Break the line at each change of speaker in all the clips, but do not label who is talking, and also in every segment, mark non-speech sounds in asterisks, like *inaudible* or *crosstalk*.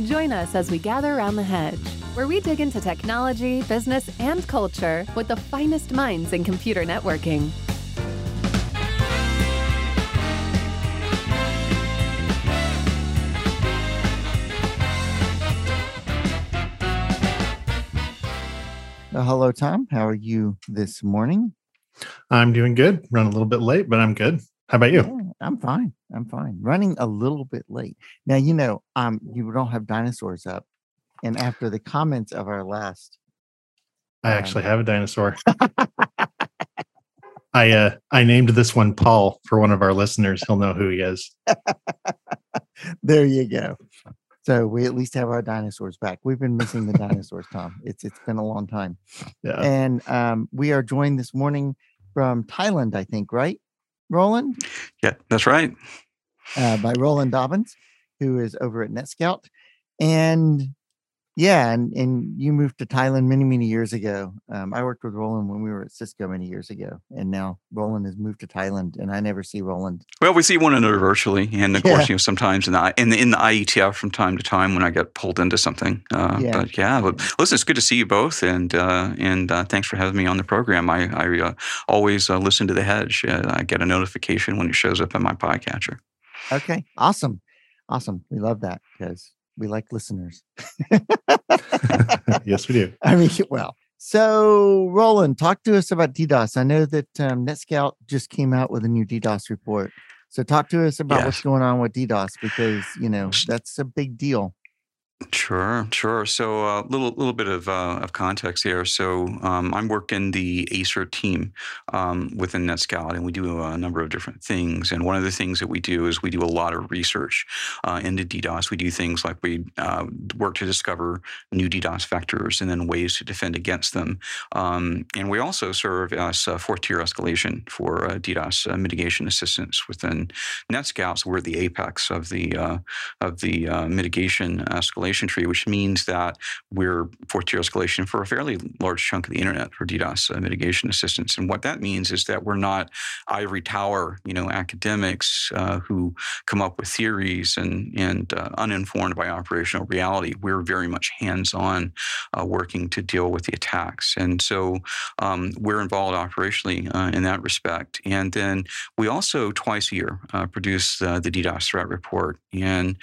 Join us as we gather around the hedge, where we dig into technology, business, and culture with the finest minds in computer networking.
Well, hello, Tom. How are you this morning?
I'm doing good. Run a little bit late, but I'm good. How about you?
Yeah, I'm fine. I'm fine. Running a little bit late. Now, you know, um, you don't have dinosaurs up. And after the comments of our last
I actually have a dinosaur. *laughs* I uh I named this one Paul for one of our listeners. He'll know who he is. *laughs*
there you go. So we at least have our dinosaurs back. We've been missing the dinosaurs, Tom. It's it's been a long time.
Yeah.
And um, we are joined this morning from Thailand, I think, right? Roland?
Yeah, that's right.
Uh, by Roland Dobbins, who is over at NetScout. And yeah, and, and you moved to Thailand many, many years ago. Um, I worked with Roland when we were at Cisco many years ago. And now Roland has moved to Thailand, and I never see Roland.
Well, we see one another virtually, and of
Yeah.
course, you know, sometimes in the in the, in the IETF from time to time when I get pulled into something. Uh,
Yeah.
But yeah, but listen, it's good to see you both, and uh, and uh, thanks for having me on the program. I I uh, always uh, listen to the Hedge. Uh, I get a notification when it shows up in my podcatcher.
Okay, awesome. Awesome. We love that because we like listeners. *laughs*
yes, we do. *laughs*
I mean, well, so Roland, talk to us about DDoS. I know that um, NetScout just came out with a new DDoS report. So talk to us about what's going on with DDoS because you know that's a big deal.
Sure, sure. So a uh, little little bit of uh, of context here. So um, I'm working the ASERT team um, within NetScout, and we do a number of different things. And one of the things that we do is we do a lot of research uh, into DDoS. We do things like we uh, work to discover new DDoS vectors and then ways to defend against them. Um, and we also serve as fourth tier escalation for uh, DDoS uh, mitigation assistance within NetScout. So we're the apex of the of the mitigation escalation tree, which means that we're fourth tier escalation for a fairly large chunk of the internet for DDoS uh, mitigation assistance. And what that means is that we're not ivory tower, you know, academics uh, who come up with theories and and uh, uninformed by operational reality. We're very much hands on, uh, working to deal with the attacks, and so um, we're involved operationally uh, in that respect. And then we also twice a year uh, produce the DDoS threat report, and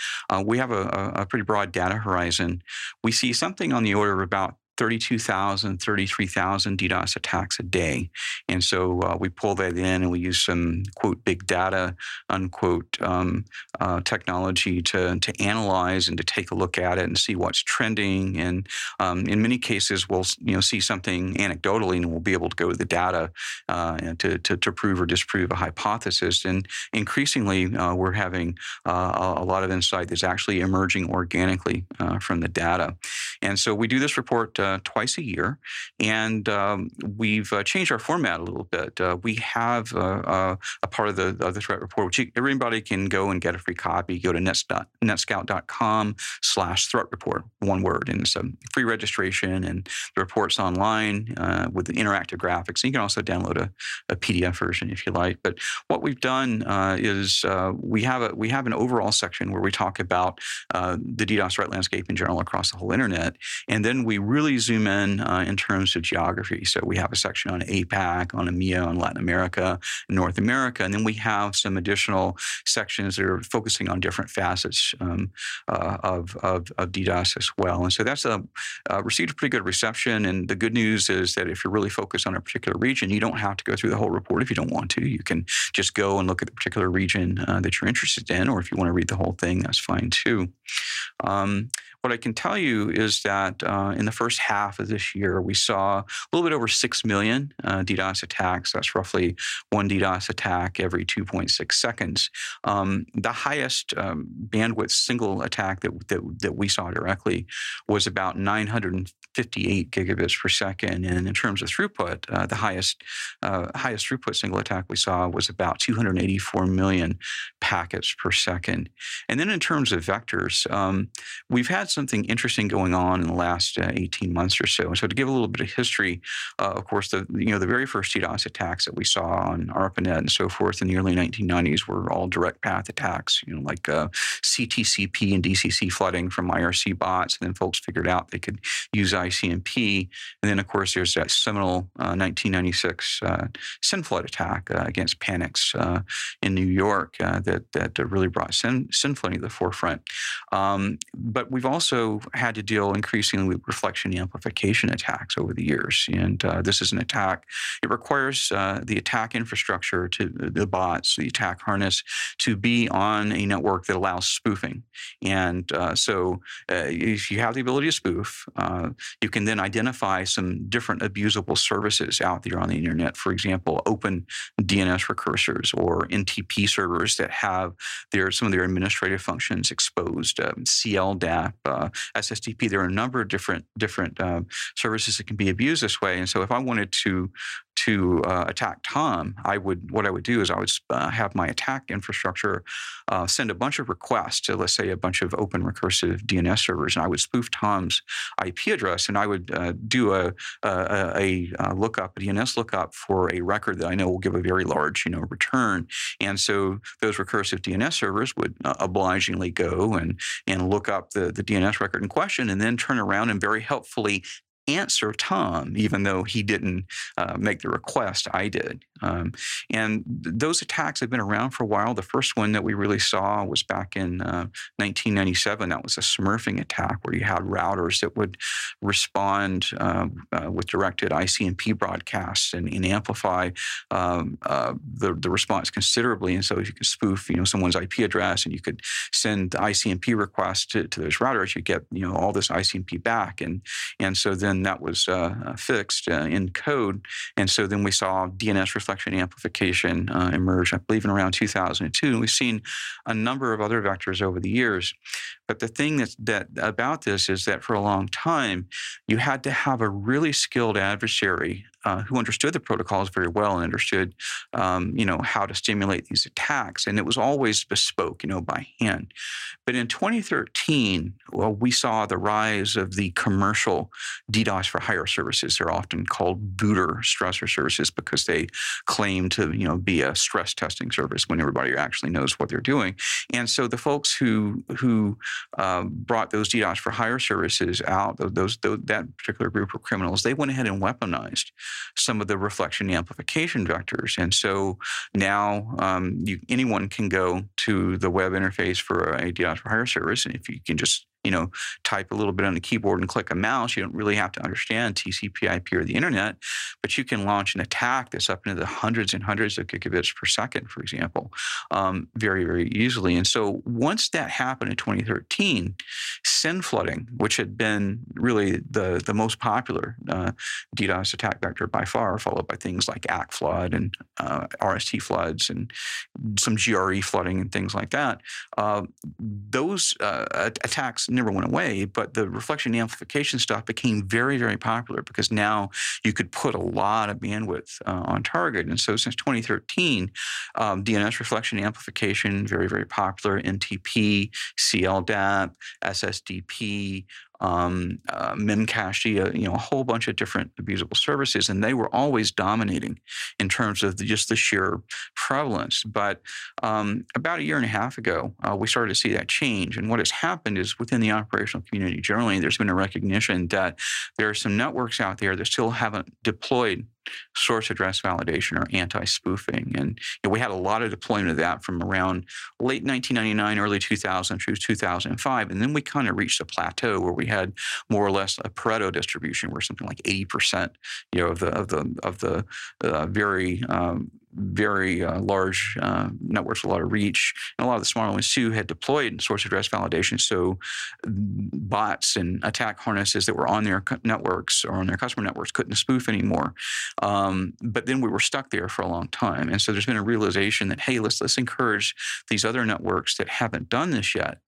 we have a, a pretty broad data horizon. We see something on the order of about 32,000, 33,000 DDoS attacks a day. And so uh, we pull that in and we use some, quote, big data, unquote, um, uh, technology to, to analyze and to take a look at it and see what's trending. And um, in many cases, we'll you know see something anecdotally and we'll be able to go to the data uh, to, to, to prove or disprove a hypothesis. And increasingly, uh, we're having uh, a, a lot of insight that's actually emerging organically uh, from the data. And so we do this report uh, twice a year, and um, we've uh, changed our format a little bit. Uh, we have uh, a part of the, of the threat report, which everybody can go and get a free copy. Go to nets, netscout.com slash threat report, one word, and it's a free registration, and the report's online with the interactive graphics. And you can also download a, a PDF version if you like. But what we've done is we have a we have an overall section where we talk about the DDoS threat landscape in general across the whole internet, and then we really zoom in uh, in terms of geography. So we have a section on APAC, on EMEA, on Latin America, North America, and then we have some additional sections that are focusing on different facets um, uh, of, of of DDoS as well. And so that's a uh, received a pretty good reception. And the good news is that if you're really focused on a particular region, you don't have to go through the whole report if you don't want to. You can just go and look at the particular region uh, that you're interested in, or if you want to read the whole thing, that's fine too. Um, what I can tell you is that uh, in the first half of this year, we saw a little bit over 6 million uh, DDoS attacks. That's roughly one DDoS attack every 2.6 seconds. Um, the highest um, bandwidth single attack that, that, that we saw directly was about 58 gigabits per second. And in terms of throughput, uh, the highest uh, highest throughput single attack we saw was about 284 million packets per second. And then in terms of vectors, um, we've had something interesting going on in the last uh, 18 months or so. And so to give a little bit of history, uh, of course, the you know the very first DDoS attacks that we saw on ARPANET and so forth in the early 1990s were all direct path attacks, you know, like uh, CTCP and DCC flooding from IRC bots. And then folks figured out they could use ICMP. And then, of course, there's that seminal uh, 1996 uh, SYNFLOOD attack uh, against Panix uh, in New York uh, that, that really brought SYN, SYNFLOODing to the forefront. Um, but we've also had to deal increasingly with reflection amplification attacks over the years. And uh, this is an attack. It requires the attack infrastructure to the bots, the attack harness, to be on a network that allows spoofing. And so if you have the ability to spoof, uh, you can then identify some different abusable services out there on the internet. For example, open DNS recursors or NTP servers that have their some of their administrative functions exposed. Um, CLDAP, uh, SSDP. There are a number of different different um, services that can be abused this way. And so, if I wanted to to uh, attack Tom, I would what I would do is I would uh, have my attack infrastructure uh, send a bunch of requests to let's say a bunch of open recursive DNS servers, and I would spoof Tom's IP address, and I would uh, do a, a, a, lookup, a DNS lookup for a record that I know will give a very large you know return, and so those recursive DNS servers would uh, obligingly go and and look up the the DNS record in question, and then turn around and very helpfully answer Tom, even though he didn't uh, make the request, I did. Um, and th- those attacks have been around for a while. The first one that we really saw was back in uh, 1997. That was a smurfing attack where you had routers that would respond uh, uh with directed ICMP broadcasts and, and amplify um, uh, the, the response considerably. And so if you could spoof, you know, someone's IP address and you could send ICMP requests to, to those routers. You get, you know, all this ICMP back. And, and so then that was uh, fixed uh, in code. And so then we saw DNS reflection amplification uh, emerge, I believe, in around 2002. And we've seen a number of other vectors over the years. But the thing that's, that about this is that for a long time, you had to have a really skilled adversary uh, who understood the protocols very well and understood, um, you know, how to stimulate these attacks. And it was always bespoke, you know, by hand. But in 2013, well, we saw the rise of the commercial DDoS for hire services. They're often called booter stressor services because they claim to, you know, be a stress testing service when everybody actually knows what they're doing. And so the folks who who um, brought those DDoS for hire services out, those, those that particular group of criminals, they went ahead and weaponized some of the reflection amplification vectors. And so now um, you, anyone can go to the web interface for a DDoS for hire service, and if you can just you know, type a little bit on the keyboard and click a mouse. You don't really have to understand TCP IP or the internet, but you can launch an attack that's up into the hundreds and hundreds of gigabits per second, for example, um, very, very easily. And so once that happened in 2013, SYN flooding, which had been really the, the most popular uh, DDoS attack vector by far, followed by things like ACK flood and uh, RST floods and some GRE flooding and things like that, uh, those uh, attacks never went away, but the reflection amplification stuff became very, very popular because now you could put a lot of bandwidth uh, on target. And so since 2013, um, DNS reflection amplification, very, very popular, NTP, CLDAP, SSDP, um, uh, Memcache, uh, you know, a whole bunch of different abusable services, and they were always dominating in terms of the, just the sheer prevalence. But um, about a year and a half ago, uh, we started to see that change. And what has happened is within the operational community generally, there's been a recognition that there are some networks out there that still haven't deployed source address validation or anti-spoofing. And you know, we had a lot of deployment of that from around late 1999, early 2000 through 2005. And then we kind of reached a plateau where we had more or less a Pareto distribution where something like 80% you know, of the, of the, of the uh, very um, very uh, large uh, networks, a lot of reach, and a lot of the smaller ones too had deployed source address validation. So bots and attack harnesses that were on their networks or on their customer networks couldn't spoof anymore. Um, but then we were stuck there for a long time, and so there's been a realization that hey, let's let's encourage these other networks that haven't done this yet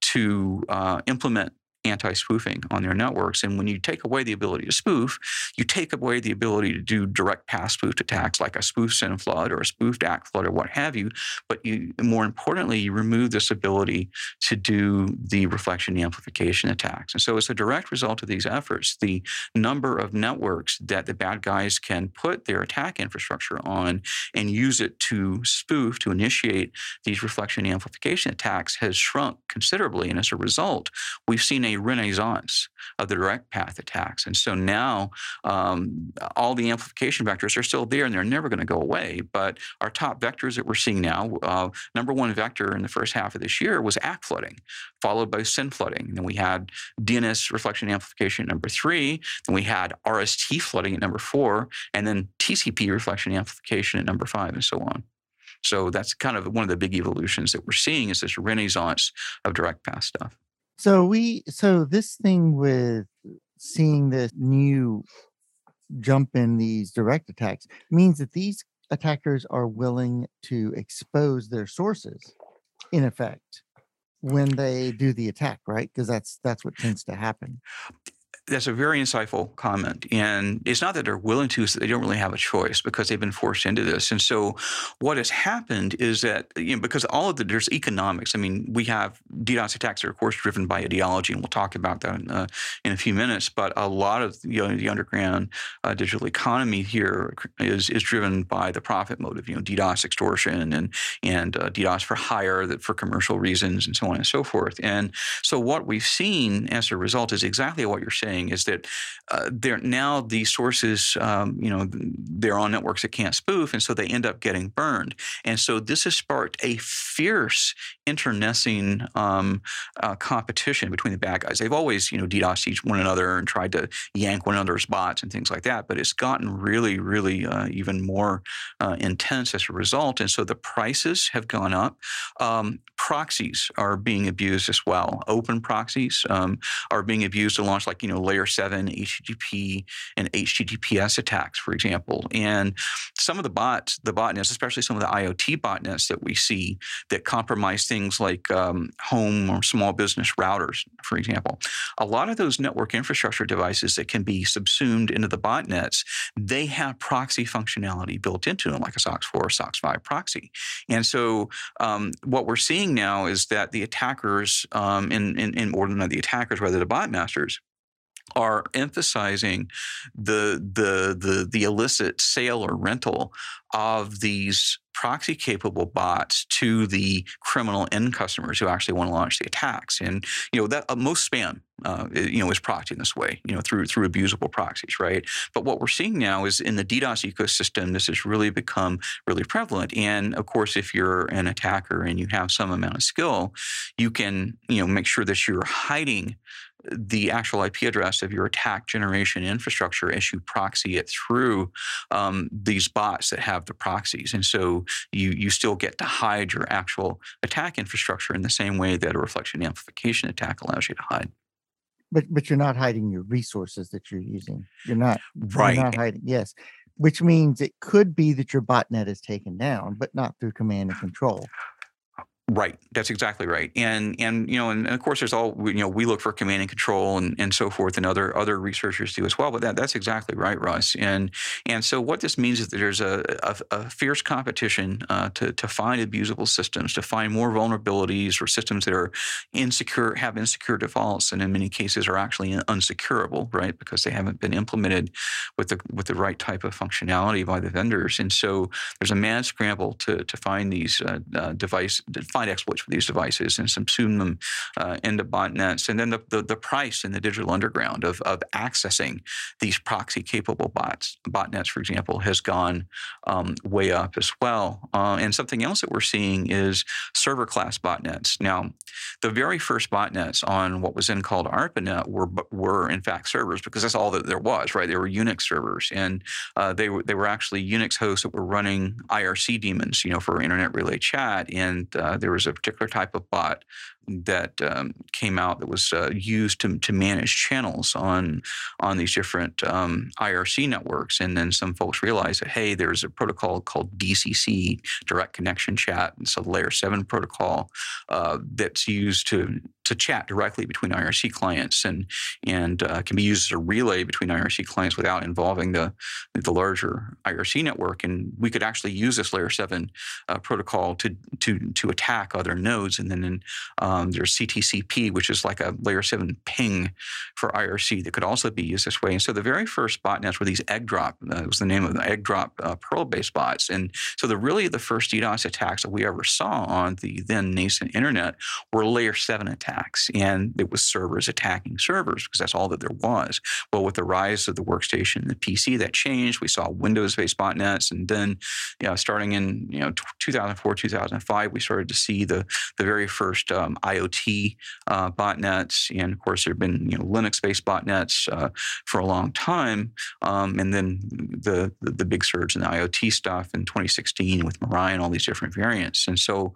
to uh, implement anti-spoofing on their networks. And when you take away the ability to spoof, you take away the ability to do direct path spoofed attacks like a spoof SYN flood or a spoofed ACK flood or what have you. But you, more importantly, you remove this ability to do the reflection amplification attacks. And so, as a direct result of these efforts, the number of networks that the bad guys can put their attack infrastructure on and use it to spoof to initiate these reflection amplification attacks has shrunk considerably. And as a result, we've seen a renaissance of the direct path attacks. And so now um, all the amplification vectors are still there and they're never going to go away. But our top vectors that we're seeing now, uh, number one vector in the first half of this year was ACK flooding, followed by SYN flooding. And then we had DNS reflection amplification at number three. Then we had RST flooding at number four, and then TCP reflection amplification at number five, and so on. So that's kind of one of the big evolutions that we're seeing is this renaissance of direct path stuff.
So we so this thing with seeing this new jump in these direct attacks means that these attackers are willing to expose their sources in effect when they do the attack right? Because that's that's what tends to happen
that's a very insightful comment. And it's not that they're willing to, it's that they don't really have a choice because they've been forced into this. And so what has happened is that, you know, because all of the, there's economics. I mean, we have DDoS attacks are, of course, driven by ideology, and we'll talk about that in, uh, in a few minutes. But a lot of you know, the underground uh, digital economy here is, is driven by the profit motive, you know, DDoS extortion and, and uh, DDoS for hire that for commercial reasons and so on and so forth. And so what we've seen as a result is exactly what you're saying is that uh, they're now these sources, um, you know, they're on networks that can't spoof, and so they end up getting burned. And so this has sparked a fierce internecine um, uh, competition between the bad guys. They've always, you know, DDoS each one another and tried to yank one another's bots and things like that, but it's gotten really, really uh, even more uh, intense as a result. And so the prices have gone up. Um, proxies are being abused as well. Open proxies um, are being abused to launch like, you know, layer 7 HTTP and HTTPS attacks, for example. And some of the bots, the botnets, especially some of the IoT botnets that we see that compromise things like um, home or small business routers, for example, a lot of those network infrastructure devices that can be subsumed into the botnets, they have proxy functionality built into them, like a SOCKS 4 or SOCKS 5 proxy. And so um, what we're seeing now is that the attackers, um, in, in, in, not the attackers, rather the bot masters, are emphasizing the the the the illicit sale or rental of these proxy capable bots to the criminal end customers who actually want to launch the attacks. And you know that uh, most spam uh, you know is proxied in this way you know through through abusable proxies right? But what we're seeing now is in the DDoS ecosystem this has really become really prevalent. And of course if you're an attacker and you have some amount of skill you can you know make sure that you're hiding the actual IP address of your attack generation infrastructure as you proxy it through um, these bots that have the proxies. And so you, you still get to hide your actual attack infrastructure in the same way that a reflection amplification attack allows you to hide.
But but you're not hiding your resources that you're using. You're not
right.
You're not hiding. Yes, which means it could be that your botnet is taken down, but not through command and control.
Right, that's exactly right, and and you know, and, and, of course, there's all you know. We look for command and control and, and so forth, and other other researchers do as well. But that that's exactly right, Russ. And and so what this means is that there's a a, a fierce competition uh, to to find abusable systems, to find more vulnerabilities or systems that are insecure, have insecure defaults, and in many cases are actually unsecurable, right? Because they haven't been implemented with the with the right type of functionality by the vendors. And so there's a mad scramble to to find these uh, uh, device find exploits for these devices and subsume them uh, into botnets. And then the, the, the, price in the digital underground of, of accessing these proxy capable bots, botnets, for example, has gone um, way up as well. Uh, and something else that we're seeing is server class botnets. Now, the very first botnets on what was then called ARPANET were, were in fact servers because that's all that there was, right? They were Unix servers. And uh, they, were, they were actually Unix hosts that were running IRC daemons, you know, for internet relay chat. And uh, there was a particular type of bot that um, came out that was uh, used to, to manage channels on on these different um, IRC networks. And then some folks realized that hey, there's a protocol called DCC, Direct Connection Chat, and so the Layer Seven protocol uh, that's used to to chat directly between IRC clients and and uh, can be used as a relay between IRC clients without involving the the larger IRC network. And we could actually use this layer seven uh, protocol to to to attack other nodes. And then in, um, there's CTCP, which is like a layer seven ping for IRC that could also be used this way. And so the very first botnets were these Eggdrop. Uh, was the name of the Eggdrop uh, Perl based bots. And so the really the first DDoS attacks that we ever saw on the then nascent internet were layer seven attacks, and it was servers attacking servers because that's all that there was. Well, with the rise of the workstation and the PC, that changed. We saw Windows-based botnets, and then, you know, starting in you know 2004, 2005, we started to see the the very first um, IoT uh, botnets, and of course there have been you know Linux-based botnets uh, for a long time, um, and then the, the, the big surge in the IoT stuff in 2016 with Mirai and all these different variants, and so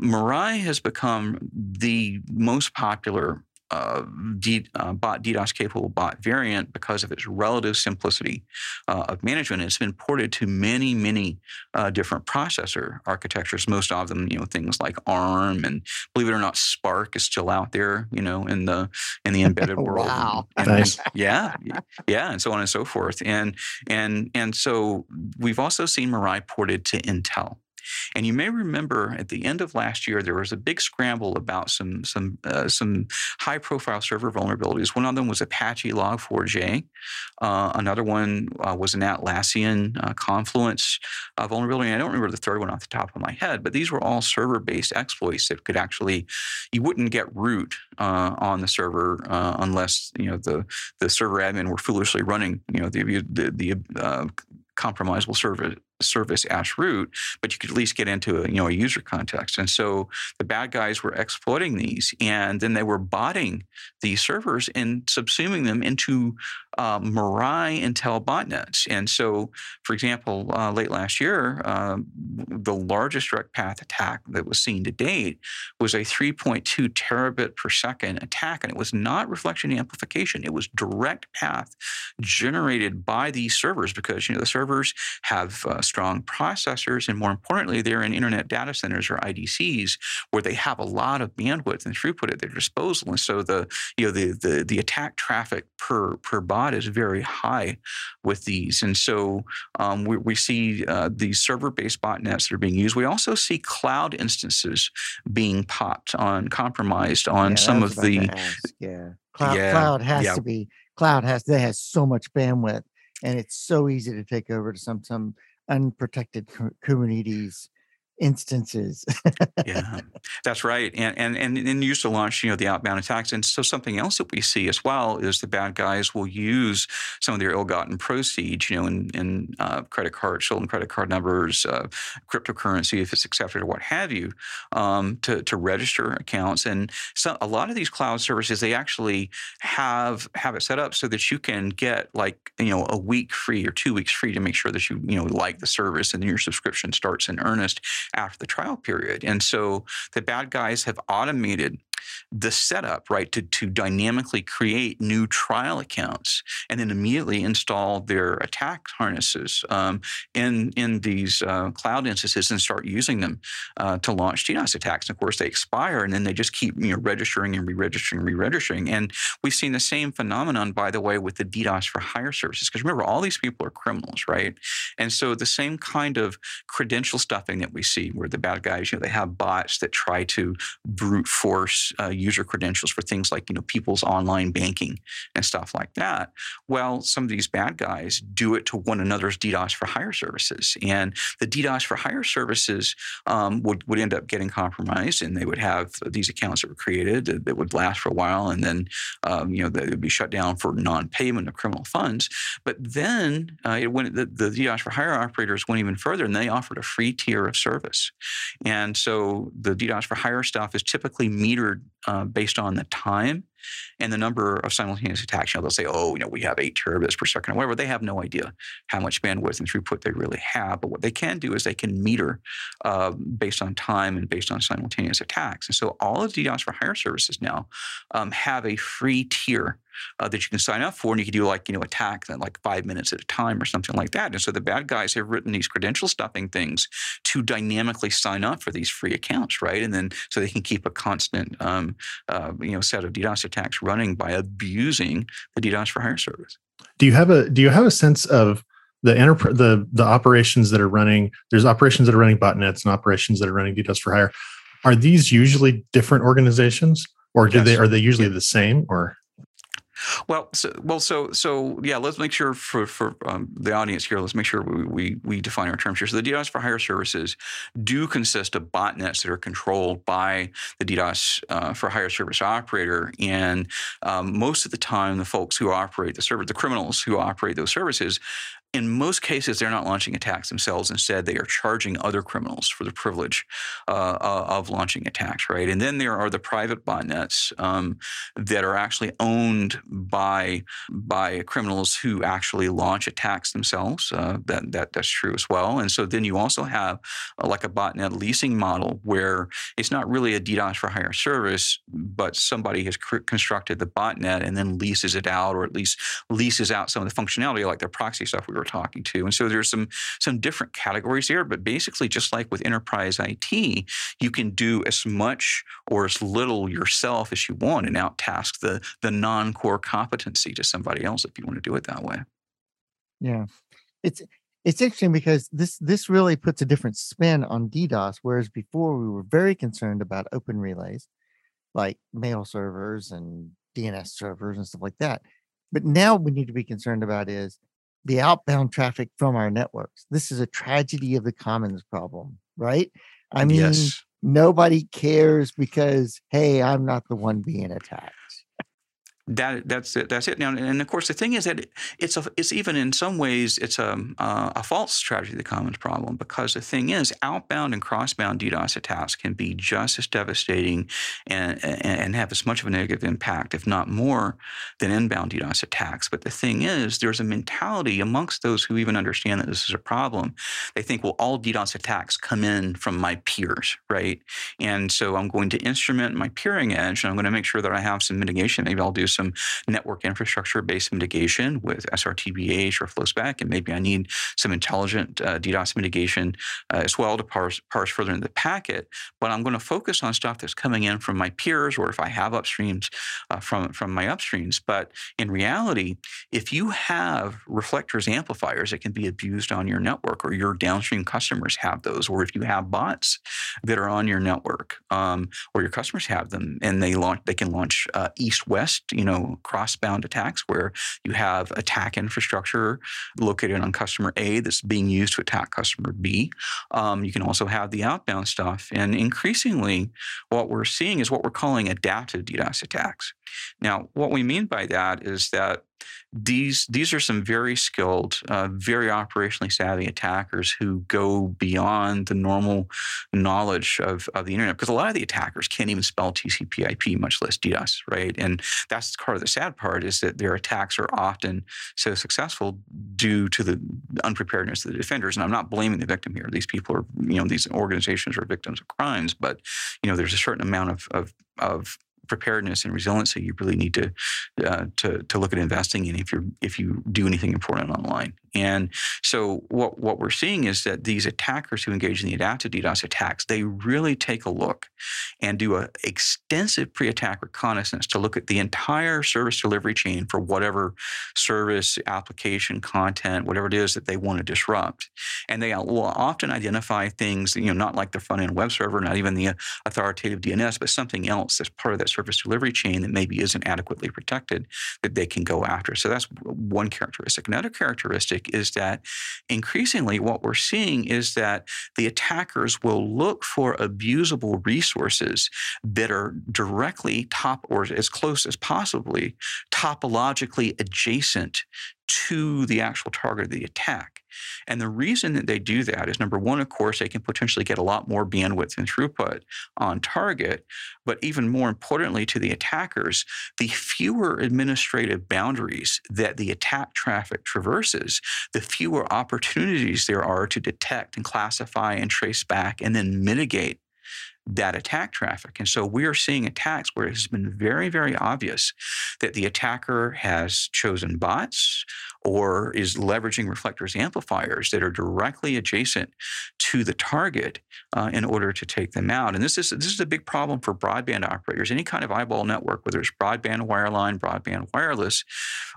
Mirai has become the most popular uh, D, uh, bot DDoS capable bot variant because of its relative simplicity uh, of management. It's been ported to many, many uh, different processor architectures. Most of them, you know, things like ARM and believe it or not, SPARC is still out there, you know, in the in the *laughs* embedded world.
wow,
and,
nice.
yeah, yeah, and so on and so forth. And and and so we've also seen Mirai ported to Intel. And you may remember at the end of last year, there was a big scramble about some some uh, some high profile server vulnerabilities. One of them was Apache Log4j. Uh, another one uh, was an Atlassian uh, Confluence uh, vulnerability. And I don't remember the third one off the top of my head, but these were all server based exploits that could actually you wouldn't get root uh, on the server unless you know the the server admin were foolishly running you know the the, the compromisable service service as root, but you could at least get into a, you know a user context. And so the bad guys were exploiting these, and then they were botting these servers and subsuming them into uh, Mirai Intel botnets. And so, for example, uh, late last year, uh, the largest direct path attack that was seen to date was a 3.2 terabit per second attack, and it was not reflection amplification; it was direct path generated by these servers because you know the servers have uh, strong processors, and more importantly, they're in internet data centers or IDCs where they have a lot of bandwidth and throughput at their disposal. And so the you know the the, the attack traffic per per bot is very high with these. And so um, we, we see uh, these server-based botnets that are being used. We also see cloud instances being popped on compromised on
Yeah,
some of the
yeah. Cloud,
Yeah,
cloud has
yeah.
to be cloud has that has so much bandwidth, and it's so easy to take over to some some unprotected Kubernetes instances.
yeah, *laughs* that's right. And and and and used to launch, you know, the outbound attacks. And so something else that we see as well is the bad guys will use some of their ill-gotten proceeds, you know, in in uh, credit card, stolen credit card numbers, uh, cryptocurrency if it's accepted or what have you, um, to to register accounts. And so a lot of these cloud services they actually have have it set up so that you can get like you know a week free or two weeks free to make sure that you you know like the service and then your subscription starts in earnest after the trial period. And so the bad guys have automated the setup, right, to, to dynamically create new trial accounts and then immediately install their attack harnesses um, in, in these uh, cloud instances and start using them uh, to launch DDoS attacks. And of course, they expire and then they just keep you know, registering and re-registering and re-registering. And we've seen the same phenomenon, by the way, with the DDoS for hire services. Because remember, all these people are criminals, right? And so the same kind of credential stuffing that we see where the bad guys, you know, they have bots that try to brute force uh, user credentials for things like, you know, people's online banking and stuff like that. Well, some of these bad guys do it to one another's DDoS for hire services. And the DDoS for hire services um, would, would end up getting compromised and they would have these accounts that were created that, that would last for a while and then, um, you know, they would be shut down for non-payment of criminal funds. But then uh, it went, the, the DDoS for hire operators went even further and they offered a free tier of service. And so the DDoS for hire stuff is typically metered uh, based on the time and the number of simultaneous attacks. You know, they'll say, oh, you know, we have eight terabits per second or whatever. They have no idea how much bandwidth and throughput they really have. But what they can do is they can meter uh, based on time and based on simultaneous attacks. And so all of DDoS for hire services now um, have a free tier uh, that you can sign up for, and you can do like you know attack at like five minutes at a time or something like that. And so the bad guys have written these credential stuffing things to dynamically sign up for these free accounts, right? And then so they can keep a constant um, uh, you know set of DDoS attacks running by abusing the DDoS for hire service.
Do you have a Do you have a sense of the enterprise the the operations that are running? There's operations that are running botnets and operations that are running DDoS for hire. Are these usually different organizations? or do yes. they are they usually the same or
well, so, well, so so yeah. Let's make sure for for um, the audience here. Let's make sure we, we, we define our terms here. So the DDoS for hire services do consist of botnets that are controlled by the DDoS uh, for hire service operator, and um, most of the time, the folks who operate the server, the criminals who operate those services, in most cases, they're not launching attacks themselves. Instead, they are charging other criminals for the privilege uh, uh, of launching attacks, right? And then there are the private botnets um, that are actually owned by by criminals who actually launch attacks themselves. Uh, that that that's true as well. And so then you also have uh, like a botnet leasing model where it's not really a DDoS for hire service, but somebody has cr- constructed the botnet and then leases it out, or at least leases out some of the functionality, like their proxy stuff we were talking to. And so there's some some different categories here, but basically just like with enterprise IT, you can do as much or as little yourself as you want and outtask the the non-core competency to somebody else if you want to do it that way.
Yeah. It's it's interesting because this this really puts a different spin on DDoS, whereas before we were very concerned about open relays like mail servers and DNS servers and stuff like that. But now we need to be concerned about is the outbound traffic from our networks. This is a tragedy of the commons problem, right? I mean, yes. nobody cares because, hey, I'm not the one being attacked
that that's it. That's it. Now, and of course, the thing is that it's a it's even in some ways it's a uh, a false strategy of the commons problem because the thing is outbound and crossbound DDoS attacks can be just as devastating and and have as much of a negative impact, if not more, than inbound DDoS attacks. But the thing is, there's a mentality amongst those who even understand that this is a problem. They think, well, all DDoS attacks come in from my peers, right? And so I'm going to instrument my peering edge, and I'm going to make sure that I have some mitigation. Maybe I'll do some network infrastructure based mitigation with SRTBH or FlowSpec, and maybe I need some intelligent uh, DDoS mitigation uh, as well to parse, parse further into the packet. But I'm going to focus on stuff that's coming in from my peers or if I have upstreams uh, from, from my upstreams. But in reality, if you have reflectors amplifiers that can be abused on your network or your downstream customers have those, or if you have bots that are on your network um, or your customers have them and they launch, they can launch uh, east-west, you know, cross-bound attacks where you have attack infrastructure located on customer A that's being used to attack customer B. Um, you can also have the outbound stuff. And increasingly, what we're seeing is what we're calling adaptive DDoS attacks. Now, what we mean by that is that these these are some very skilled, uh, very operationally savvy attackers who go beyond the normal knowledge of, of the internet because a lot of the attackers can't even spell TCP/IP, much less DDoS, right? And that's part of the sad part is that their attacks are often so successful due to the unpreparedness of the defenders. And I'm not blaming the victim here; these people are, you know, these organizations are victims of crimes, but you know, there's a certain amount of of, of preparedness and resiliency you really need to uh, to to look at investing in if you if you do anything important online. And so what what we're seeing is that these attackers who engage in the adaptive DDoS attacks, they really take a look and do an extensive pre-attack reconnaissance to look at the entire service delivery chain for whatever service, application, content, whatever it is that they want to disrupt. And they will often identify things, you know, not like the front end web server, not even the uh, authoritative DNS, but something else that's part of that service delivery chain that maybe isn't adequately protected that they can go after. So that's one characteristic. Another characteristic is that increasingly what we're seeing is that the attackers will look for abusable resources that are directly top or as close as possibly topologically adjacent to the actual target of the attack. And the reason that they do that is number one, of course, they can potentially get a lot more bandwidth and throughput on target. But even more importantly to the attackers, the fewer administrative boundaries that the attack traffic traverses, the fewer opportunities there are to detect and classify and trace back and then mitigate that attack traffic. And so we are seeing attacks where it has been very, very obvious that the attacker has chosen bots or is leveraging reflectors amplifiers that are directly adjacent to the target uh, in order to take them out. And this is this is a big problem for broadband operators. Any kind of eyeball network, whether it's broadband, wireline, broadband, wireless,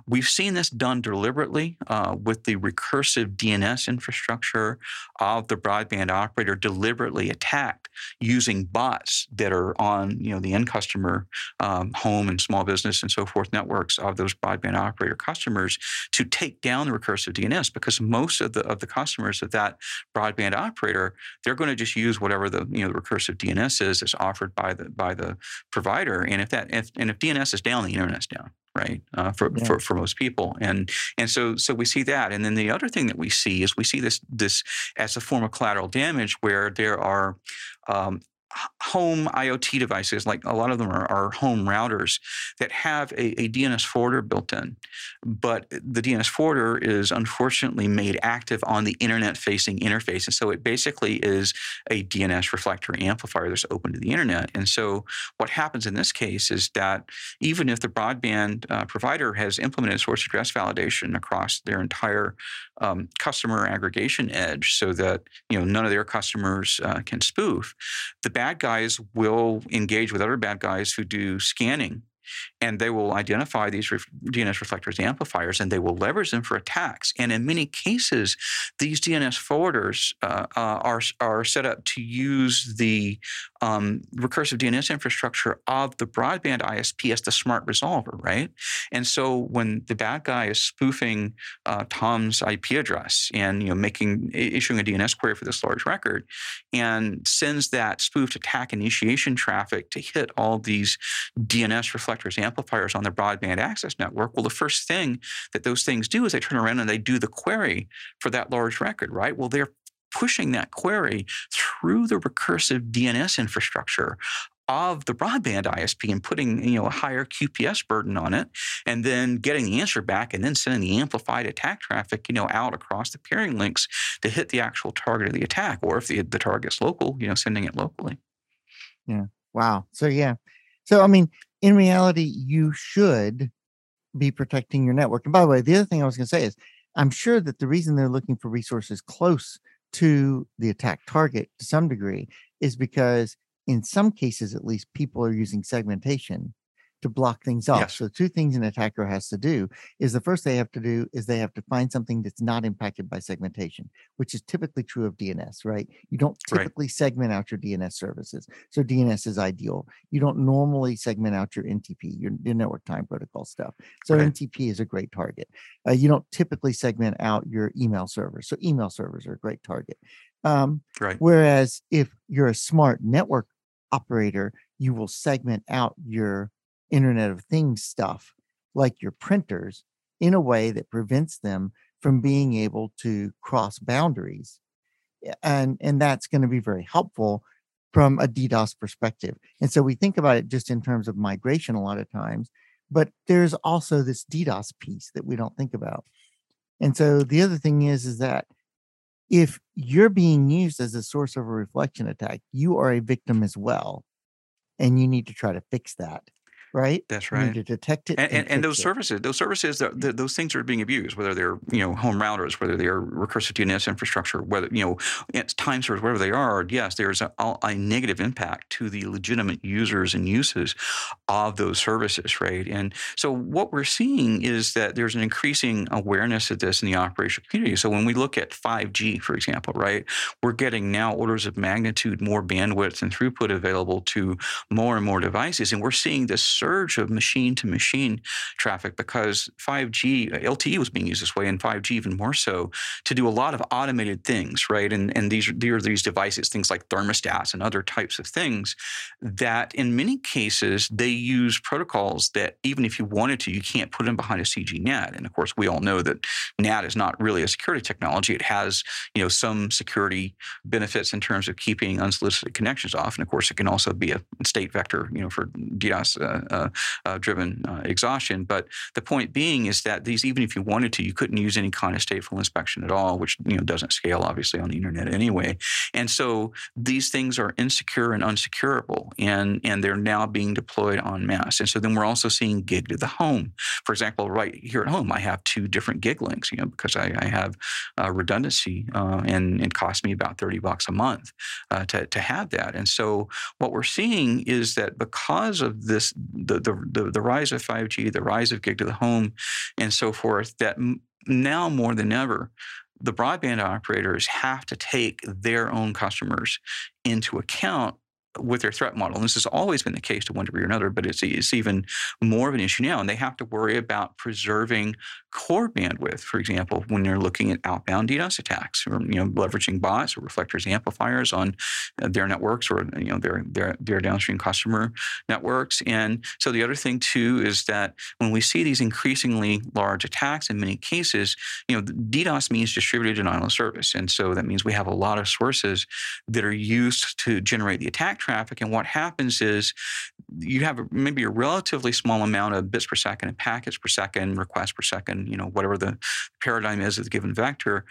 we've seen this done deliberately uh, with the recursive DNS infrastructure of the broadband operator deliberately attacked using bots that are on you know the end customer um, home and small business and so forth networks of those broadband operator customers to take down the recursive DNS because most of the of the customers of that broadband operator they're going to just use whatever the you know the recursive DNS is that's offered by the by the provider. And if that if, and if DNS is down the internet's down right uh, for, yeah. for for most people. And and so so we see that. And then the other thing that we see is we see this this as a form of collateral damage where there are um, home IoT devices, like a lot of them are, are home routers that have a, a, DNS forwarder built in. But the DNS forwarder is unfortunately made active on the internet facing interface. And so it basically is a DNS reflector amplifier that's open to the internet. And so what happens in this case is that even if the broadband uh, provider has implemented source address validation across their entire um, customer aggregation edge so that you know none of their customers uh, can spoof, the bad guys will engage with other bad guys who do scanning and they will identify these ref- DNS reflectors amplifiers and they will leverage them for attacks. And in many cases, these DNS forwarders uh, uh, are, are set up to use the um, recursive DNS infrastructure of the broadband ISP as the smart resolver, right? And so when the bad guy is spoofing uh, Tom's IP address and you know making issuing a DNS query for this large record, and sends that spoofed attack initiation traffic to hit all these DNS reflectors amplifiers on the broadband access network, well, the first thing that those things do is they turn around and they do the query for that large record, right? Well, they're pushing that query through the recursive DNS infrastructure of the broadband ISP and putting you know a higher QPS burden on it, and then getting the answer back, and then sending the amplified attack traffic you know out across the peering links to hit the actual target of the attack, or if the the target's local, you know, sending it locally.
Yeah. Wow. So yeah. So I mean, in reality, you should be protecting your network. And by the way, the other thing I was going to say is, I'm sure that the reason they're looking for resources close to the attack target to some degree is because in some cases at least people are using segmentation to block things off. Yes. So two things an attacker has to do is the first they have to do is they have to find something that's not impacted by segmentation, which is typically true of DNS, right? You don't typically right. segment out your DNS services. So DNS is ideal. You don't normally segment out your NTP, your, your network time protocol stuff. So right. NTP is a great target. Uh, you don't typically segment out your email servers. So email servers are a great target. Um, right. Whereas if you're a smart network operator, you will segment out your Internet of Things stuff, like your printers, in a way that prevents them from being able to cross boundaries. And, and that's going to be very helpful from a DDoS perspective. And so we think about it just in terms of migration a lot of times, but there's also this DDoS piece that we don't think about. And so the other thing is, is that if you're being used as a source of a reflection attack, you are a victim as well. And you need to try to fix that right?
That's right. You need
to detect it.
And, and, and those it. services, those services, the, the, those things are being abused, whether they're you know home routers, whether they're recursive DNS infrastructure, whether you know it's time servers, whatever they are. Yes, there's a, a, negative impact to the legitimate users and uses of those services, right? And so what we're seeing is that there's an increasing awareness of this in the operational community. So when we look at 5G, for example, right, we're getting now orders of magnitude more bandwidth and throughput available to more and more devices, and we're seeing this surge of machine to machine traffic because 5G, uh, LTE was being used this way, and 5G even more so to do a lot of automated things, right? And, and these, these are these devices, things like thermostats and other types of things that in many cases they use protocols that even if you wanted to, you can't put them behind a CG NAT. And of course, we all know that NAT is not really a security technology. It has, you know, some security benefits in terms of keeping unsolicited connections off. And of course, it can also be a state vector, you know, for DDoS uh, driven uh, exhaustion. But the point being is that these, even if you wanted to, you couldn't use any kind of stateful inspection at all, which you know doesn't scale obviously on the internet anyway. And so these things are insecure and unsecurable, and and they're now being deployed en masse. And so then we're also seeing gig to the home. For example, right here at home, I have two different gig links, you know, because I, I have uh, redundancy, uh, and it costs me about thirty bucks a month uh, to to have that. And so what we're seeing is that because of this, the the the, rise of five G, the rise of gig to the home, and so forth, that now more than ever, the broadband operators have to take their own customers into account with their threat model. And this has always been the case to one degree or another, but it's, it's even more of an issue now. And they have to worry about preserving core bandwidth, for example, when they're looking at outbound DDoS attacks or you know leveraging bots or reflectors amplifiers on uh, their networks or you know their their their downstream customer networks. And so the other thing too is that when we see these increasingly large attacks in many cases, you know DDoS means distributed denial of service, and so that means we have a lot of sources that are used to generate the attack traffic. And what happens is you have maybe a relatively small amount of bits per second and packets per second, requests per second, you know, whatever the paradigm is of the given vector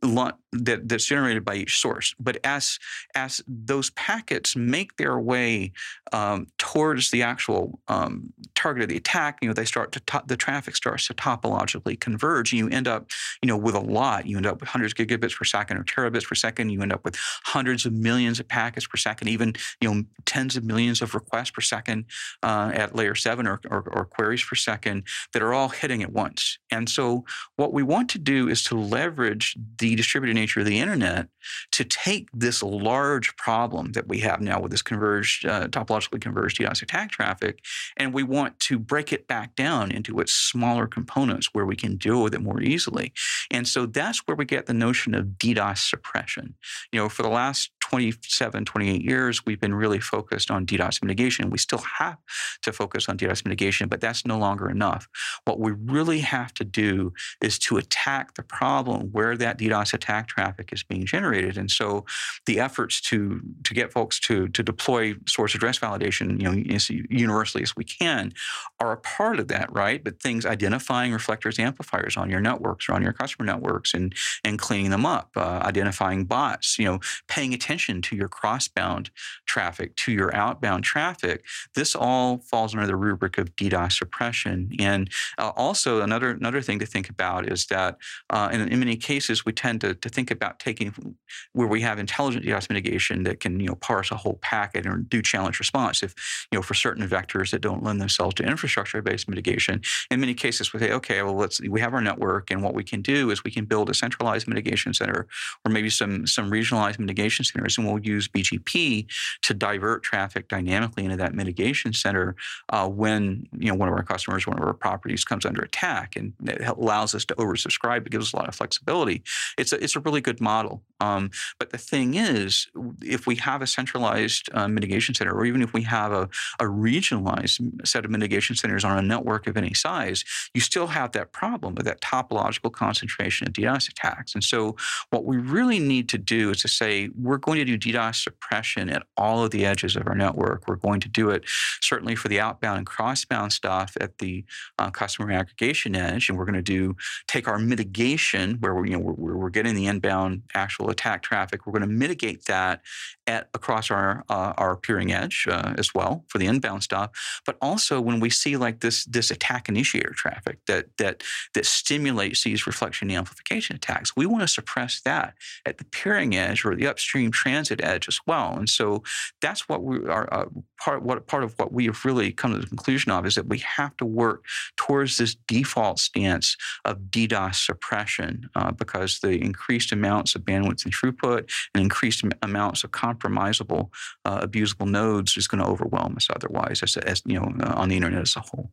that, that's generated by each source. But as as those packets make their way um, towards the actual um, target of the attack, you know, they start to the traffic starts to topologically converge, and you end up, you know, with a lot. You end up with hundreds of gigabits per second or terabits per second. You end up with hundreds of millions of packets per second, even you know, tens of millions of requests per second uh, at layer seven or, or, or queries per second that are all hitting at once. And so, what we want to do is to leverage the distributed nature of the internet to take this large problem that we have now with this converged, uh, topologically converged DDoS attack traffic, and we want to break it back down into its smaller components where we can deal with it more easily. And so that's where we get the notion of DDoS suppression. You know, for the last 27, 28 years, we've been really focused on DDoS mitigation. We still have to focus on DDoS mitigation, but that's no longer enough. What we really have to do is to attack the problem where that DDoS attack traffic is being generated. And so the efforts to, to get folks to, to deploy source address validation, you know, as universally as we can are a part of that, right? But things identifying reflectors, amplifiers on your networks or on your customer networks and, and cleaning them up, uh, identifying bots, you know, paying attention attention to your crossbound traffic, to your outbound traffic, this all falls under the rubric of DDoS suppression. And uh, also another another thing to think about is that uh, in, in, many cases we tend to, to think about taking where we have intelligent DDoS mitigation that can you know parse a whole packet or do challenge response. If you know for certain vectors that don't lend themselves to infrastructure-based mitigation, in many cases we say, okay, well let's we have our network, and what we can do is we can build a centralized mitigation center or maybe some some regionalized mitigation centers and we'll use BGP to divert traffic dynamically into that mitigation center uh, when you know one of our customers, one of our properties comes under attack, and it allows us to oversubscribe. It gives us a lot of flexibility. It's a it's a really good model. Um, but the thing is, if we have a centralized uh, mitigation center, or even if we have a, a regionalized set of mitigation centers on a network of any size, you still have that problem of that topological concentration of DDoS attacks. And so, what we really need to do is to say we're going to do DDoS suppression at all of the edges of our network. We're going to do it certainly for the outbound and crossbound stuff at the uh, customer aggregation edge, and we're going to do take our mitigation where we're, you know we're, we're getting the inbound actual attack traffic. We're going to mitigate that at across our uh, our peering edge uh, as well for the inbound stuff. But also when we see like this this attack initiator traffic that that that stimulates these reflection amplification attacks, we want to suppress that at the peering edge or the upstream transit edge as well. And so that's what we are uh, part what part of what we have really come to the conclusion of is that we have to work towards this default stance of DDoS suppression uh, because the increased amounts of bandwidth and throughput and increased amounts of compromisable, uh, abusable nodes is going to overwhelm us otherwise, as, as you know, uh, on the internet as a whole.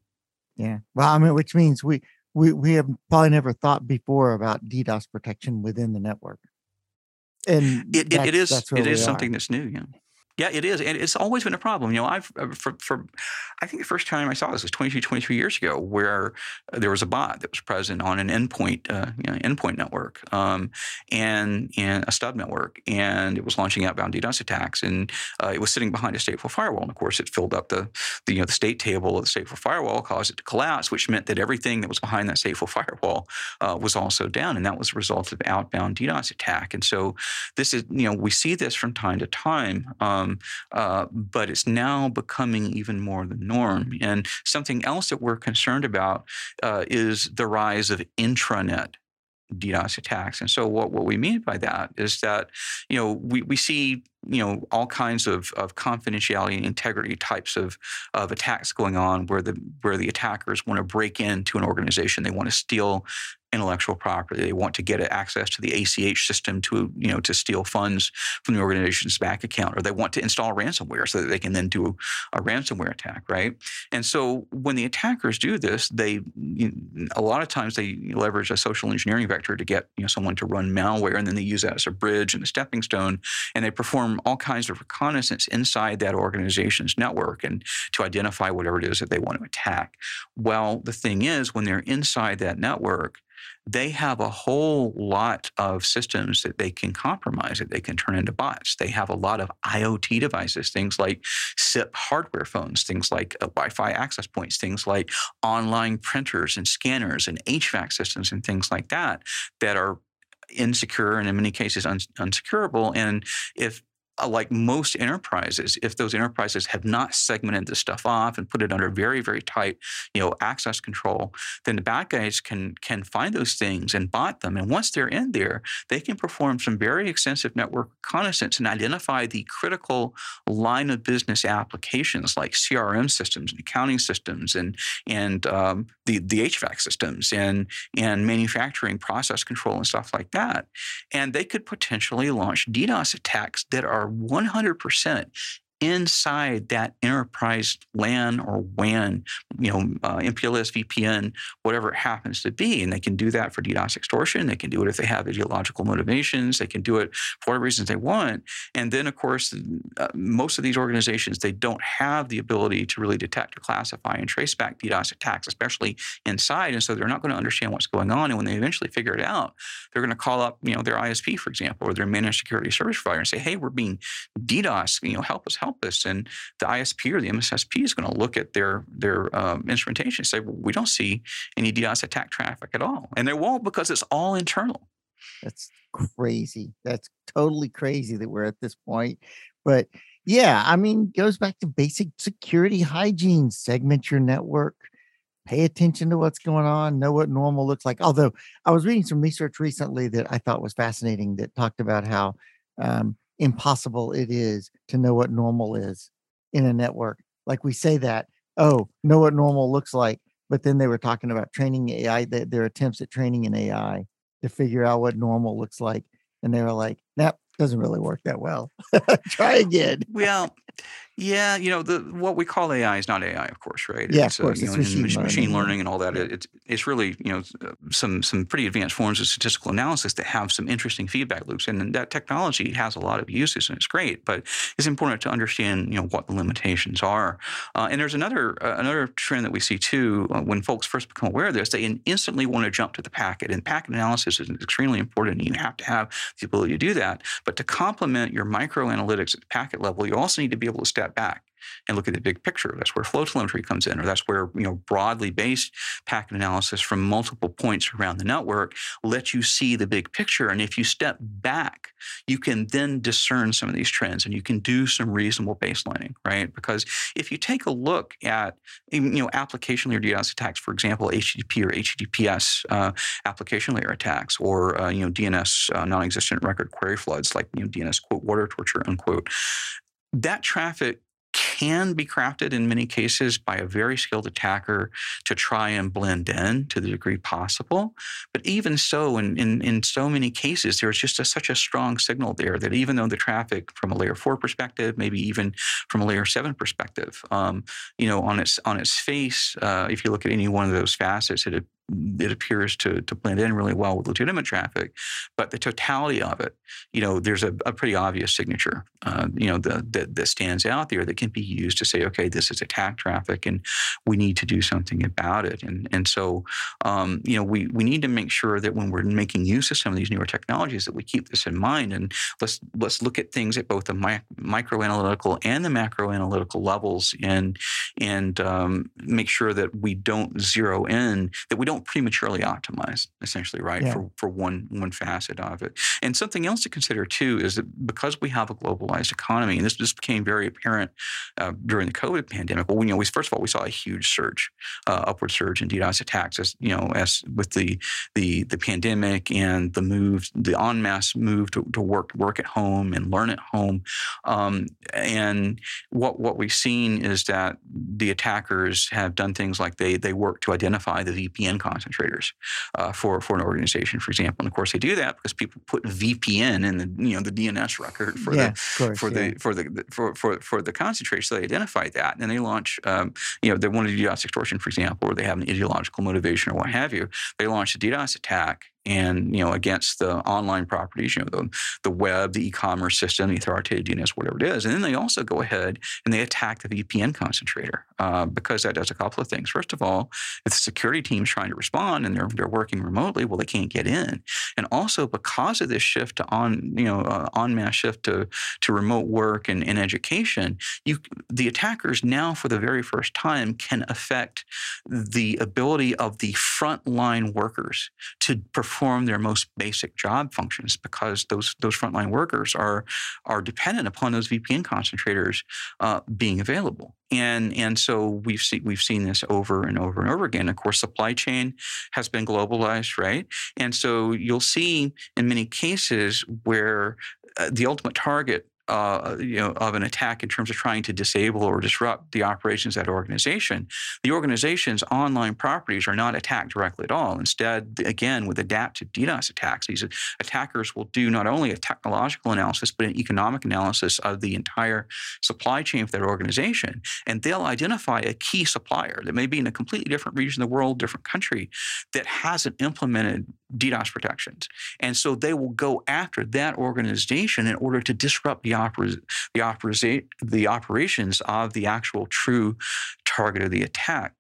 Yeah. Well, I mean, which means we we we have probably never thought before about DDoS protection within the network.
And it, it, it is it is something that's new. Yeah. Yeah, it is, and it's always been a problem. You know, I've uh, for, for I think the first time I saw this was 22, 23 years ago, where there was a bot that was present on an endpoint, uh, you know, endpoint network, um, and and a stub network, and it was launching outbound DDoS attacks, and uh, it was sitting behind a stateful firewall, and of course, it filled up the, the you know the state table of the stateful firewall, caused it to collapse, which meant that everything that was behind that stateful *laughs* firewall uh, was also down, and that was a result of outbound DDoS attack. And so, this is you know we see this from time to time. Um, um, uh, but it's now becoming even more the norm. And something else that we're concerned about uh, is the rise of intranet DDoS attacks. And so what, what we mean by that is that, you know, we, we see, you know, all kinds of, of confidentiality and integrity types of, of attacks going on where the where the attackers want to break into an organization. They want to steal intellectual property. They want to get access to the ACH system to, you know, to steal funds from the organization's bank account, or they want to install ransomware so that they can then do a ransomware attack, right? And so when the attackers do this, they you know, a lot of times they leverage a social engineering vector to get you know someone to run malware, and then they use that as a bridge and a stepping stone, and they perform all kinds of reconnaissance inside that organization's network and to identify whatever it is that they want to attack. Well, the thing is, when they're inside that network, they have a whole lot of systems that they can compromise, that they can turn into bots. They have a lot of IoT devices, things like SIP hardware phones, things like uh, Wi Fi access points, things like online printers and scanners and HVAC systems and things like that, that are insecure and in many cases un- unsecurable. And if like most enterprises, if those enterprises have not segmented this stuff off and put it under very, very tight, you know, access control, then the bad guys can can find those things and bot them. And once they're in there, they can perform some very extensive network reconnaissance and identify the critical line of business applications like CRM systems and accounting systems and and um, the the HVAC systems and and manufacturing process control and stuff like that. And they could potentially launch DDoS attacks that are are 100% inside that enterprise LAN or WAN, you know, uh, MPLS, VPN, whatever it happens to be. And they can do that for DDoS extortion. They can do it if they have ideological motivations. They can do it for whatever reasons they want. And then, of course, uh, most of these organizations, they don't have the ability to really detect classify and trace back DDoS attacks, especially inside. And so they're not going to understand what's going on. And when they eventually figure it out, they're going to call up, you know, their ISP, for example, or their managed security service provider and say, hey, we're being DDoS, you know, help us, help this, and the ISP or the MSSP is going to look at their their um, instrumentation and say, well, we don't see any DDoS attack traffic at all, and they won't because it's all internal.
That's crazy. That's totally crazy that we're at this point. But yeah, I mean, goes back to basic security hygiene. Segment your network. Pay attention to what's going on. Know what normal looks like. Although I was reading some research recently that I thought was fascinating that talked about how um, impossible it is to know what normal is in a network. Like we say that, oh, know what normal looks like. But then they were talking about training AI, their attempts at training an AI to figure out what normal looks like. And they were like, nope, doesn't really work that well. *laughs* Try again.
well, yeah, you know, the what we call AI is not AI, of course, right?
Yeah, it's, of course. Uh,
it's
know, machine, learning,
machine learning and all that. It, it's it's really you know some some pretty advanced forms of statistical analysis that have some interesting feedback loops, and that technology has a lot of uses and it's great. But it's important to understand you know what the limitations are. Uh, and there's another uh, another trend that we see too uh, when folks first become aware of this, they instantly want to jump to the packet, and packet analysis is extremely important. And you have to have the ability to do that. But to complement your micro analytics at the packet level, you also need to be able to step back and look at the big picture. That's where flow telemetry comes in, or that's where you know broadly based packet analysis from multiple points around the network lets you see the big picture. And if you step back, you can then discern some of these trends, and you can do some reasonable baselining, right? Because if you take a look at you know application layer DDoS attacks, for example, HTTP or HTTPS uh, application layer attacks, or uh, you know DNS uh, non-existent record query floods, like you know DNS quote water torture unquote that traffic can be crafted in many cases by a very skilled attacker to try and blend in to the degree possible. But even so, in, in, in so many cases, there's just a, such a strong signal there that even though the traffic from a layer four perspective, maybe even from a layer seven perspective, um, you know, on its on its face, uh, if you look at any one of those facets, it it appears to to blend in really well with legitimate traffic. But the totality of it, you know, there's a, a pretty obvious signature, uh, you know, that stands out there that can be used to say, okay, this is attack traffic, and we need to do something about it. And and so, um, you know, we we need to make sure that when we're making use of some of these newer technologies, that we keep this in mind. And let's let's look at things at both the mi- micro analytical and the macro analytical levels, and and um, make sure that we don't zero in, that we don't prematurely optimize, essentially, right,
Yeah.
for, for one one facet of it. And something else to consider too is that because we have a globalized economy, and this just became very apparent uh, during the COVID pandemic. Well, you know, we first of all we saw a huge surge, uh, upward surge in DDoS attacks, as you know, as with the the the pandemic and the move, the en masse move to, to work work at home and learn at home. Um, and what what we've seen is that the attackers have done things like they they work to identify the VPN concentrators uh, for for an organization, for example. And of course, they do that because people put VPN in the you know the DNS record for
yeah,
the
course.
for
yeah.
the for the for for for the concentration. So they identify that, and they launch. Um, you know, they want to do DDoS extortion, for example, or they have an ideological motivation or what have you. They launch a DDoS attack, and you know, against the online properties, you know, the the web, the e-commerce system, the authoritative DNS, whatever it is, and then they also go ahead and they attack the VPN concentrator uh, because that does a couple of things. First of all, if the security team's trying to respond and they're they're working remotely, well, they can't get in, and also because of this shift to on you know uh, en masse shift to to remote work and, and education, you the attackers now for the very first time can affect the ability of the frontline workers to perform their most basic job functions because those those frontline workers are are dependent upon those VPN concentrators uh, being available. And and so we've seen we've seen this over and over and over again. Of course, supply chain has been globalized, right? And so you'll see in many cases where uh, the ultimate target uh, you know, of an attack in terms of trying to disable or disrupt the operations of that organization, the organization's online properties are not attacked directly at all. Instead, again, with adaptive DDoS attacks, these attackers will do not only a technological analysis but an economic analysis of the entire supply chain for that organization, and they'll identify a key supplier that may be in a completely different region of the world, different country, that hasn't implemented DDoS protections, and so they will go after that organization in order to disrupt the oper- the, the operations of the actual true target of the attack.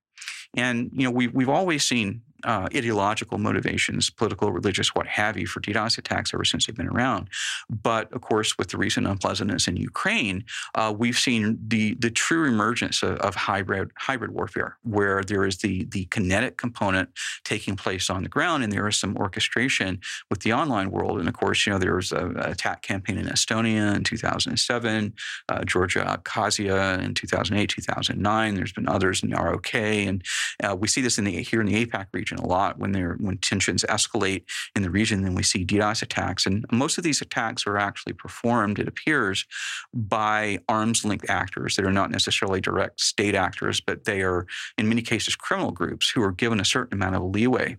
And you know, we we've always seen uh, ideological motivations, political, religious, what have you, for DDoS attacks ever since they've been around. But of course, with the recent unpleasantness in Ukraine, uh, we've seen the the true emergence of, of, hybrid hybrid warfare, where there is the the kinetic component taking place on the ground, and there is some orchestration with the online world. And of course, you know there was an attack campaign in Estonia in 2007, uh, Georgia, Abkhazia in 2008, 2009. There's been others in the ROK, and uh, we see this in the here in the APAC region a lot when there when tensions escalate in the region. Then we see DDoS attacks, and most of these attacks are actually performed, it appears, by arms length actors that are not necessarily direct state actors, but they are in many cases criminal groups who are given a certain amount of leeway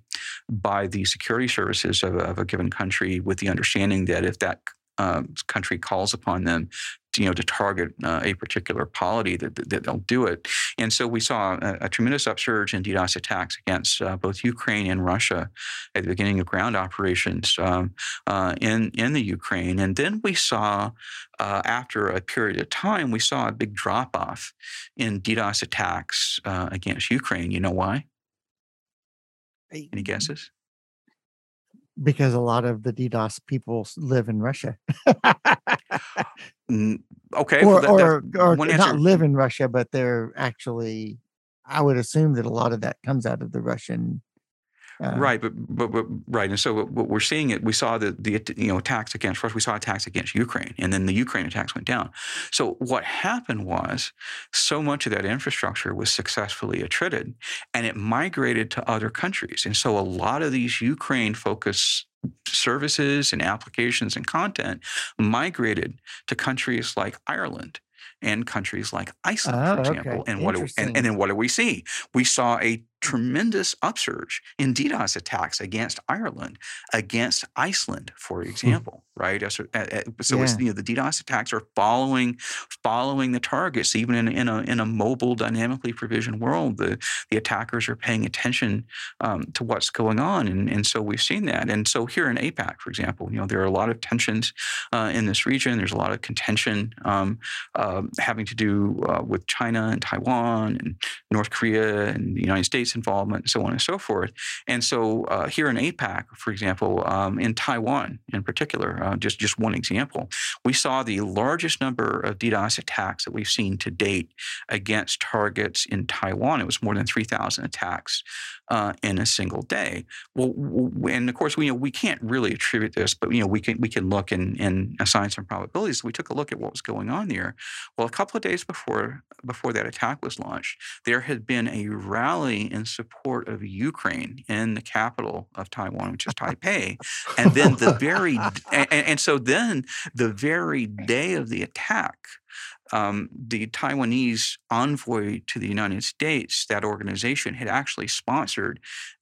by the security services of, of a given country, with the understanding that if that uh, country calls upon them you know to target uh, a particular polity that, that, they'll do it. And so we saw a, a tremendous upsurge in DDoS attacks against uh, both Ukraine and Russia at the beginning of ground operations um, uh, in in the Ukraine. And then we saw uh, after a period of time we saw a big drop off in DDoS attacks uh, against Ukraine. You know why? Any guesses
because a lot of the DDoS people live in Russia. *laughs*
okay.
Or,
well, that,
or, or not live in Russia, but they're actually, I would assume that a lot of that comes out of the Russian. Uh,
right, but, but but right, and so what, we're seeing it. We saw the the you know attacks against Russia. We saw attacks against Ukraine, and then the Ukraine attacks went down. So what happened was, so much of that infrastructure was successfully attrited, and it migrated to other countries. And so a lot of these Ukraine focused services and applications and content migrated to countries like Ireland and countries like Iceland,
Oh,
for
okay.
example. And what do, and, and then what do we see? We saw a tremendous upsurge in DDoS attacks against Ireland, against Iceland, for example, right? So, uh, so
Yeah.
it's you know the DDoS attacks are following following the targets, even in, in a in a mobile, dynamically provisioned world. The the attackers are paying attention um, to what's going on, and and so we've seen that. And so here in APAC, for example, you know there are a lot of tensions uh, in this region. There's a lot of contention um, uh, having to do uh, with China and Taiwan and North Korea and the United States involvement, and so on and so forth. And so uh, here in APAC, for example, um, in Taiwan in particular, uh, just just one example, we saw the largest number of DDoS attacks that we've seen to date against targets in Taiwan. It was more than 3,000 attacks uh, in a single day. Well, w- and of course, we you know we can't really attribute this, but you know we can we can look and, and assign some probabilities. So we took a look at what was going on there. Well, a couple of days before before that attack was launched, there had been a rally in support of Ukraine in the capital of Taiwan, which is Taipei, and then the *laughs* very and, and so then the very day of the attack. Um, the Taiwanese envoy to the United States, that organization had actually sponsored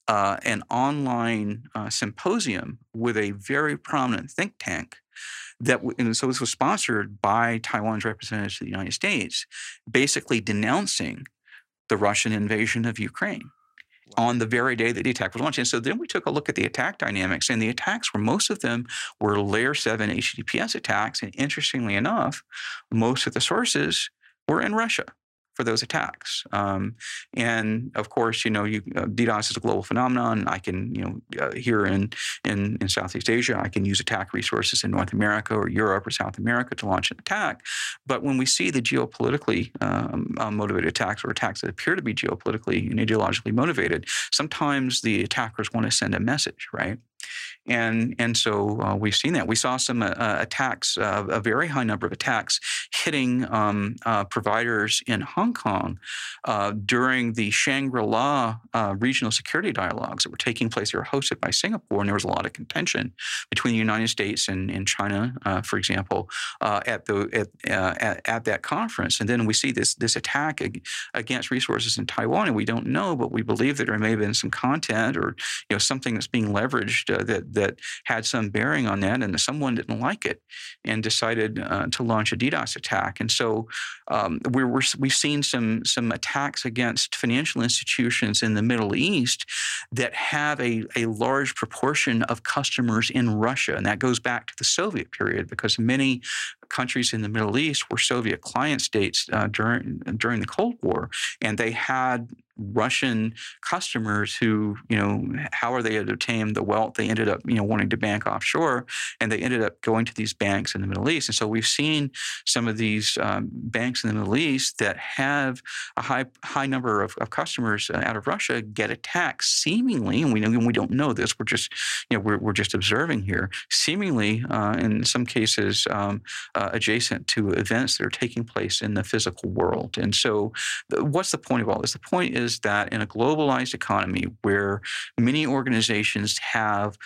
uh, an online uh, symposium with a very prominent think tank that and so this was sponsored by Taiwan's representatives to the United States, basically denouncing the Russian invasion of Ukraine on the very day that the attack was launched. And so then we took a look at the attack dynamics, and the attacks were most of them were layer seven HTTPS attacks. And interestingly enough, most of the sources were in Russia for those attacks. Um, and of course, you know, you, uh, DDoS is a global phenomenon. I can, you know, uh, here in, in in Southeast Asia, I can use attack resources in North America or Europe or South America to launch an attack. But when we see the geopolitically um, uh, motivated attacks or attacks that appear to be geopolitically and ideologically motivated, sometimes the attackers want to send a message, right? And and so uh, we've seen that. We saw some uh, uh, attacks, uh, a very high number of attacks hitting um, uh, providers in Hong Kong uh, during the Shangri-La uh, regional security dialogues that were taking place. They were hosted by Singapore, and there was a lot of contention between the United States and, and China, for example, at the at, at at that conference. And then we see this this attack against resources in Taiwan, and we don't know, but we believe that there may have been some content or you know something that's being leveraged that that had some bearing on that, and someone didn't like it and decided uh, to launch a DDoS attack. And so um, we're, we've seen some some attacks against financial institutions in the Middle East that have a, a large proportion of customers in Russia, and that goes back to the Soviet period because many countries in the Middle East were Soviet client states uh, during during the Cold War, and they had Russian customers who, you know, how are they had obtained the wealth? They ended up, you know, wanting to bank offshore, and they ended up going to these banks in the Middle East. And so we've seen some of these um, banks in the Middle East that have a high high number of, of customers uh, out of Russia get attacked, seemingly, and we know we don't know this. We're just, you know, we're, we're just observing here. Seemingly, uh, in some cases, um, uh, Uh, adjacent to events that are taking place in the physical world. And so, what's the point of all this? The point is that in a globalized economy where many organizations have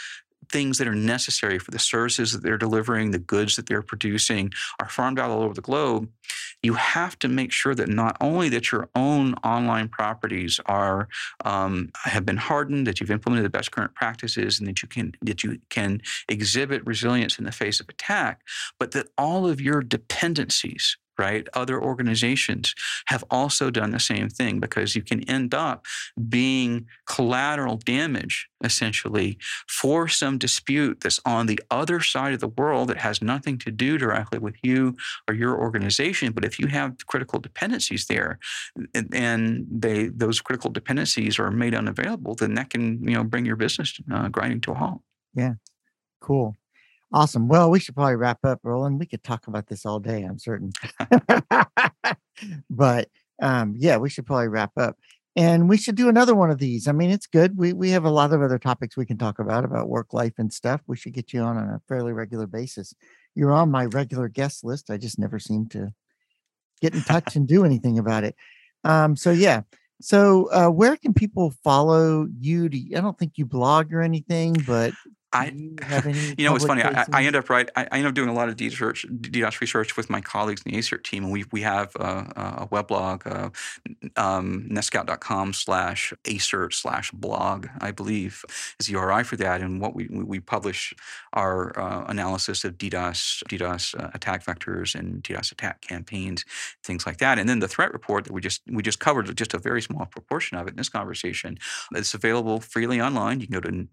things that are necessary for the services that they're delivering, the goods that they're producing are farmed out all over the globe, you have to make sure that not only that your own online properties are um, have been hardened, that you've implemented the best current practices, and that you can that you can exhibit resilience in the face of attack, but that all of your dependencies right? Other organizations have also done the same thing because you can end up being collateral damage, essentially, for some dispute that's on the other side of the world that has nothing to do directly with you or your organization. But if you have critical dependencies there, and- they those critical dependencies are made unavailable, then that can you know bring your business uh, grinding to a halt. Yeah.
Cool. Awesome. Well, we should probably wrap up, Roland. We could talk about this all day, I'm certain. *laughs* but um, yeah, we should probably wrap up. And we should do another one of these. I mean, it's good. We we have a lot of other topics we can talk about about work life and stuff. We should get you on on a fairly regular basis. You're on my regular guest list. I just never seem to get in touch and do anything about it. Um, so yeah. So uh, where can people follow you? Do I don't think you blog or anything, but
I,
you *laughs*
you know, it's funny. I, I end up right. I, I end up doing a lot of DDoS research with my colleagues in the ASERT team, and we we have uh, a weblog, uh, um, slash ASERT slash blog, I believe, is the URI for that. And what we we, publish our uh, analysis of DDoS DDoS uh, attack vectors and DDoS attack campaigns, things like that. And then the threat report that we just we just covered just a very small proportion of it in this conversation. It's available freely online. You can go to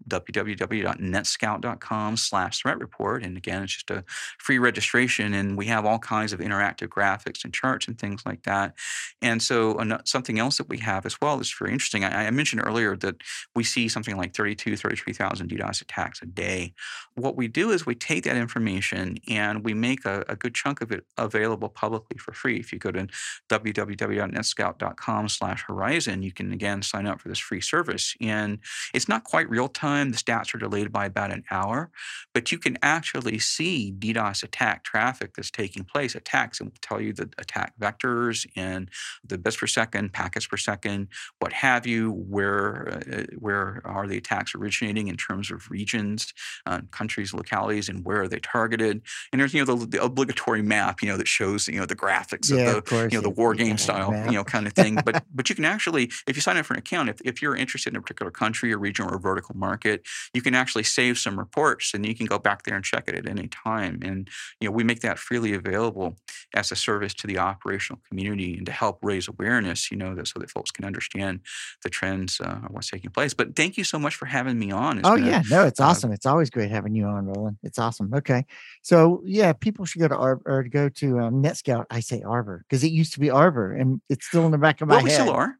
www.netscout.com slash threat report. And again, it's just a free registration. And we have all kinds of interactive graphics and charts and things like that. And so something else that we have as well is very interesting. I, I mentioned earlier that we see something like 32, 33,000 DDoS attacks a day. What we do is we take that information and we make a, a good chunk of it available publicly for free. If you go to www.netscout.com slash horizon, you can again sign up for this free service. And it's not quite real time. The stats are delayed by about an hour, but you can actually see DDoS attack traffic that's taking place. Attacks and tell you the attack vectors and the bits per second, packets per second, what have you. Where uh, where are the attacks originating in terms of regions, uh, countries, localities, and where are they targeted? And there's you know the, the obligatory map you know that shows you know the graphics
yeah,
of the
of course.
you know the war game style
that.
you know kind of thing but but you can actually if you sign up for an account if, if you're interested in a particular country or region or vertical market you can actually save some reports and you can go back there and check it at any time and you know we make that freely available as a service to the operational community and to help raise awareness you know that so that folks can understand the trends uh, what's taking place but thank you so much for having me on It's
Oh
been
yeah, no, it's
uh,
awesome. It's always great having you on, Roland. It's awesome. Okay, so yeah, people should go to Arbor or go to um, NetScout. I say Arbor because it used to be Arbor, and it's still in the back of my
well we
head.
still are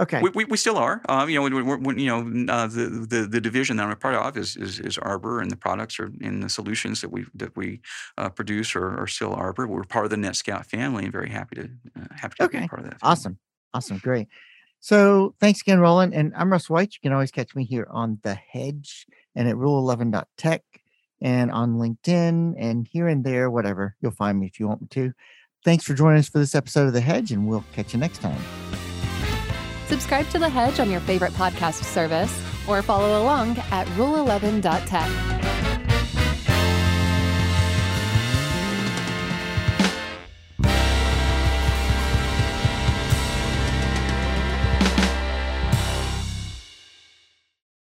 Okay,
We, we, we still are. Um, you know, when, when, you know, uh, the, the the division that I'm a part of is, is is Arbor, and the products are in the solutions that we that we uh, produce are, are still Arbor. We're part of the NetScout family, and very happy to uh, happy to be
Okay.
a part of that. family.
awesome, awesome, great. So thanks again, Roland. And I'm Russ White. You can always catch me here on the Hedge and at Rule11.tech and on LinkedIn and here and there, whatever. You'll find me if you want me to. Thanks for joining us for this episode of the Hedge, and we'll catch you next time.
Subscribe to The Hedge on your favorite podcast service or follow along at rule11.tech.